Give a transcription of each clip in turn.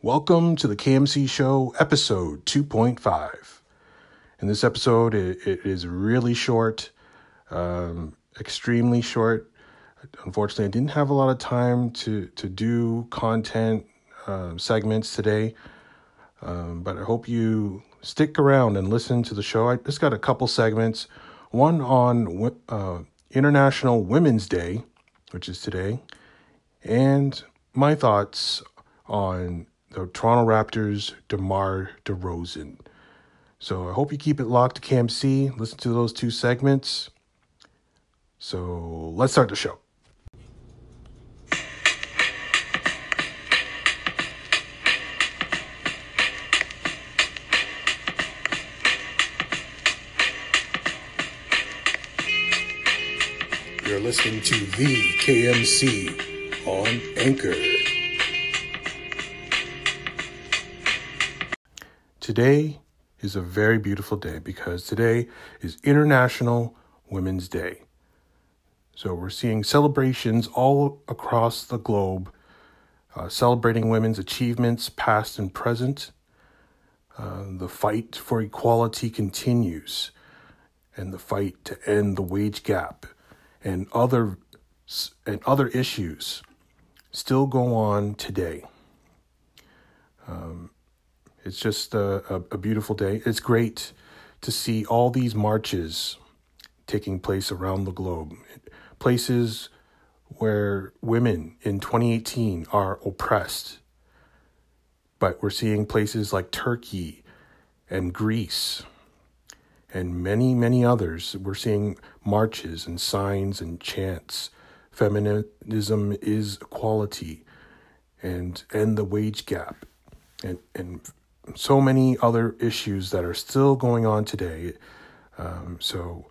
Welcome to the KMC Show, episode 2.5. In this episode, it, it is really short, um, extremely short. Unfortunately, I didn't have a lot of time to, to do content uh, segments today, um, but I hope you stick around and listen to the show. I just got a couple segments one on uh, International Women's Day, which is today, and my thoughts on the Toronto Raptors' DeMar DeRozan. So I hope you keep it locked to KMC. Listen to those two segments. So let's start the show. You're listening to the KMC on Anchor. Today is a very beautiful day because today is International Women's Day. So we're seeing celebrations all across the globe uh, celebrating women's achievements, past and present. Uh, the fight for equality continues, and the fight to end the wage gap and other and other issues still go on today. Um, it's just a, a, a beautiful day. It's great to see all these marches taking place around the globe, places where women in 2018 are oppressed. But we're seeing places like Turkey and Greece and many, many others. We're seeing marches and signs and chants. Feminism is equality and end the wage gap and, and so many other issues that are still going on today. Um, so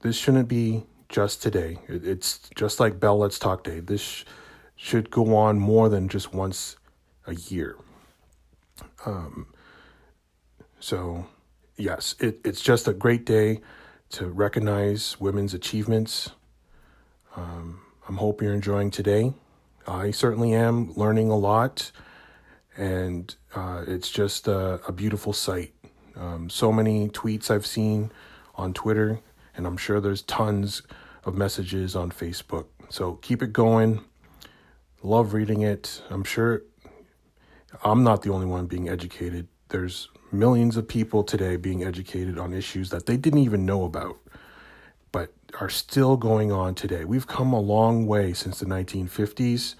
this shouldn't be just today. It, it's just like Bell Let's Talk Day. This sh- should go on more than just once a year. Um, so yes, it, it's just a great day to recognize women's achievements. Um, I'm hope you're enjoying today. I certainly am learning a lot, and uh, it's just a, a beautiful sight. Um, so many tweets I've seen on Twitter, and I'm sure there's tons of messages on Facebook. So keep it going. Love reading it. I'm sure I'm not the only one being educated. There's millions of people today being educated on issues that they didn't even know about, but are still going on today. We've come a long way since the 1950s,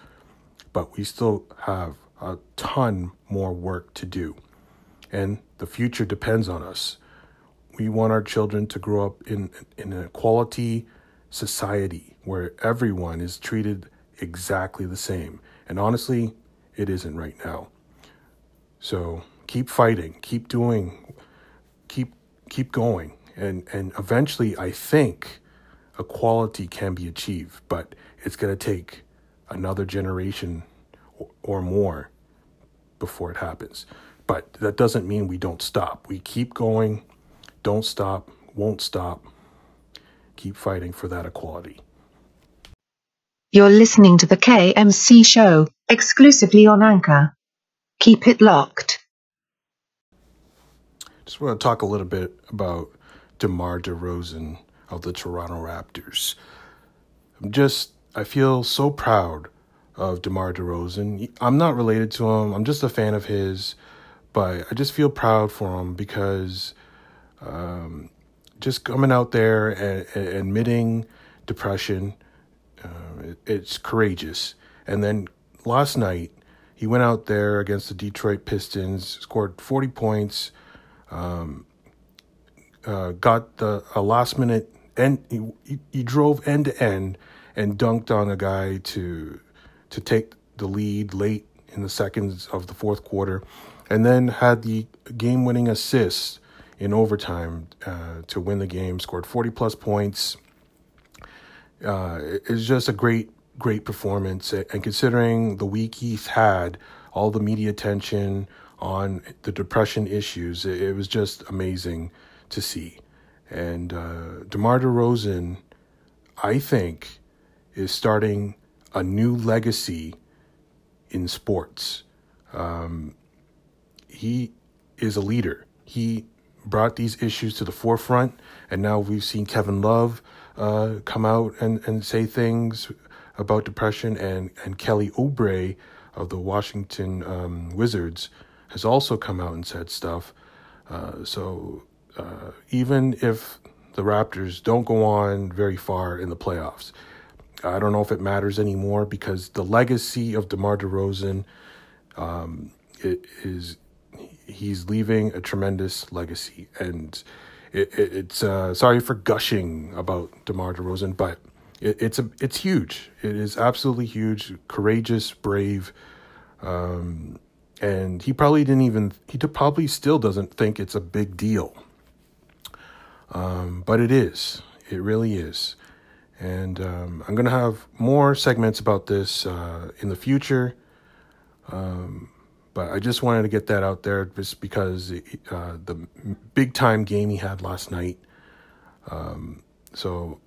but we still have a ton more work to do. And the future depends on us. We want our children to grow up in, in an equality society where everyone is treated exactly the same. And honestly, it isn't right now. So keep fighting, keep doing, keep keep going, and and eventually, I think equality can be achieved, but it's going to take another generation or more before it happens. But that doesn't mean we don't stop. We keep going, don't stop, won't stop. Keep fighting for that equality. You're listening to the KMC show exclusively on Anchor. Keep it locked. Just want to talk a little bit about DeMar DeRozan of the Toronto Raptors. I'm just, I feel so proud of DeMar DeRozan. I'm not related to him, I'm just a fan of his, but I just feel proud for him because um, just coming out there and, and admitting depression, uh, it, it's courageous. And then last night, he went out there against the Detroit Pistons, scored 40 points, um, uh, got the a last minute and he, he drove end to end and dunked on a guy to to take the lead late in the seconds of the fourth quarter, and then had the game winning assist in overtime uh, to win the game. Scored forty plus points. Uh, it's just a great great performance, and considering the week he's had, all the media attention on the depression issues. It, was just amazing to see. And uh, DeMar DeRozan, I think, is starting a new legacy in sports Um, he is a leader. He brought these issues to the forefront, and now we've seen Kevin Love uh, come out and, and say things about depression, and, and Kelly Oubre of the Washington um, Wizards has also come out and said stuff. Uh, so uh, even if the Raptors don't go on very far in the playoffs, I don't know if it matters anymore because the legacy of DeMar DeRozan um, is he's leaving a tremendous legacy, and it, it, it's uh, sorry for gushing about DeMar DeRozan, but it, it's a it's huge. It is absolutely huge, courageous, brave, um, and he probably didn't even he probably still doesn't think it's a big deal. Um, but it is. It really is. And um, I'm going to have more segments about this uh, in the future. Um, but I just wanted to get that out there just because uh, the big time game he had last night. Um, so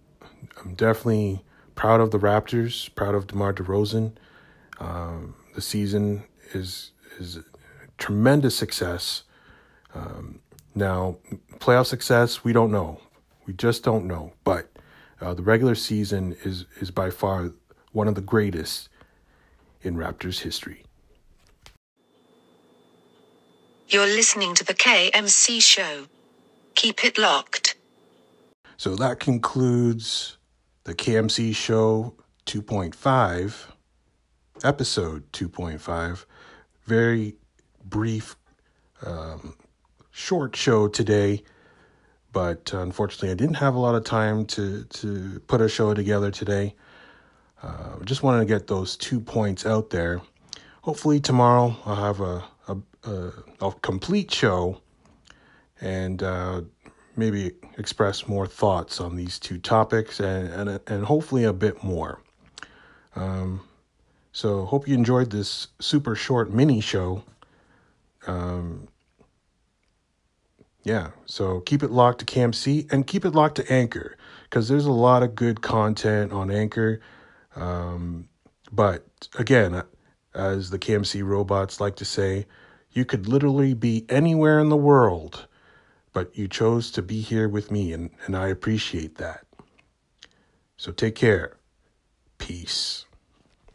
I'm definitely proud of the Raptors, proud of DeMar DeRozan. Um, the season is is tremendous success. Um, now, playoff success, we don't know. We just don't know. But uh, the regular season is is by far one of the greatest in Raptors history. You're listening to the KMC show. Keep it locked. So that concludes the KMC show 2.5, episode 2.5. Very brief, um, short show today, but unfortunately, I didn't have a lot of time to, to put a show together today. Uh, just wanted to get those two points out there. Hopefully, tomorrow I'll have a a, a complete show and uh, maybe express more thoughts on these two topics and, and, and hopefully a bit more. Um, so, hope you enjoyed this super short mini show. Um, yeah, so keep it locked to KMC and keep it locked to Anchor because there's a lot of good content on Anchor. Um, but again, as the KMC robots like to say, you could literally be anywhere in the world, but you chose to be here with me, and, and I appreciate that. So take care. Peace.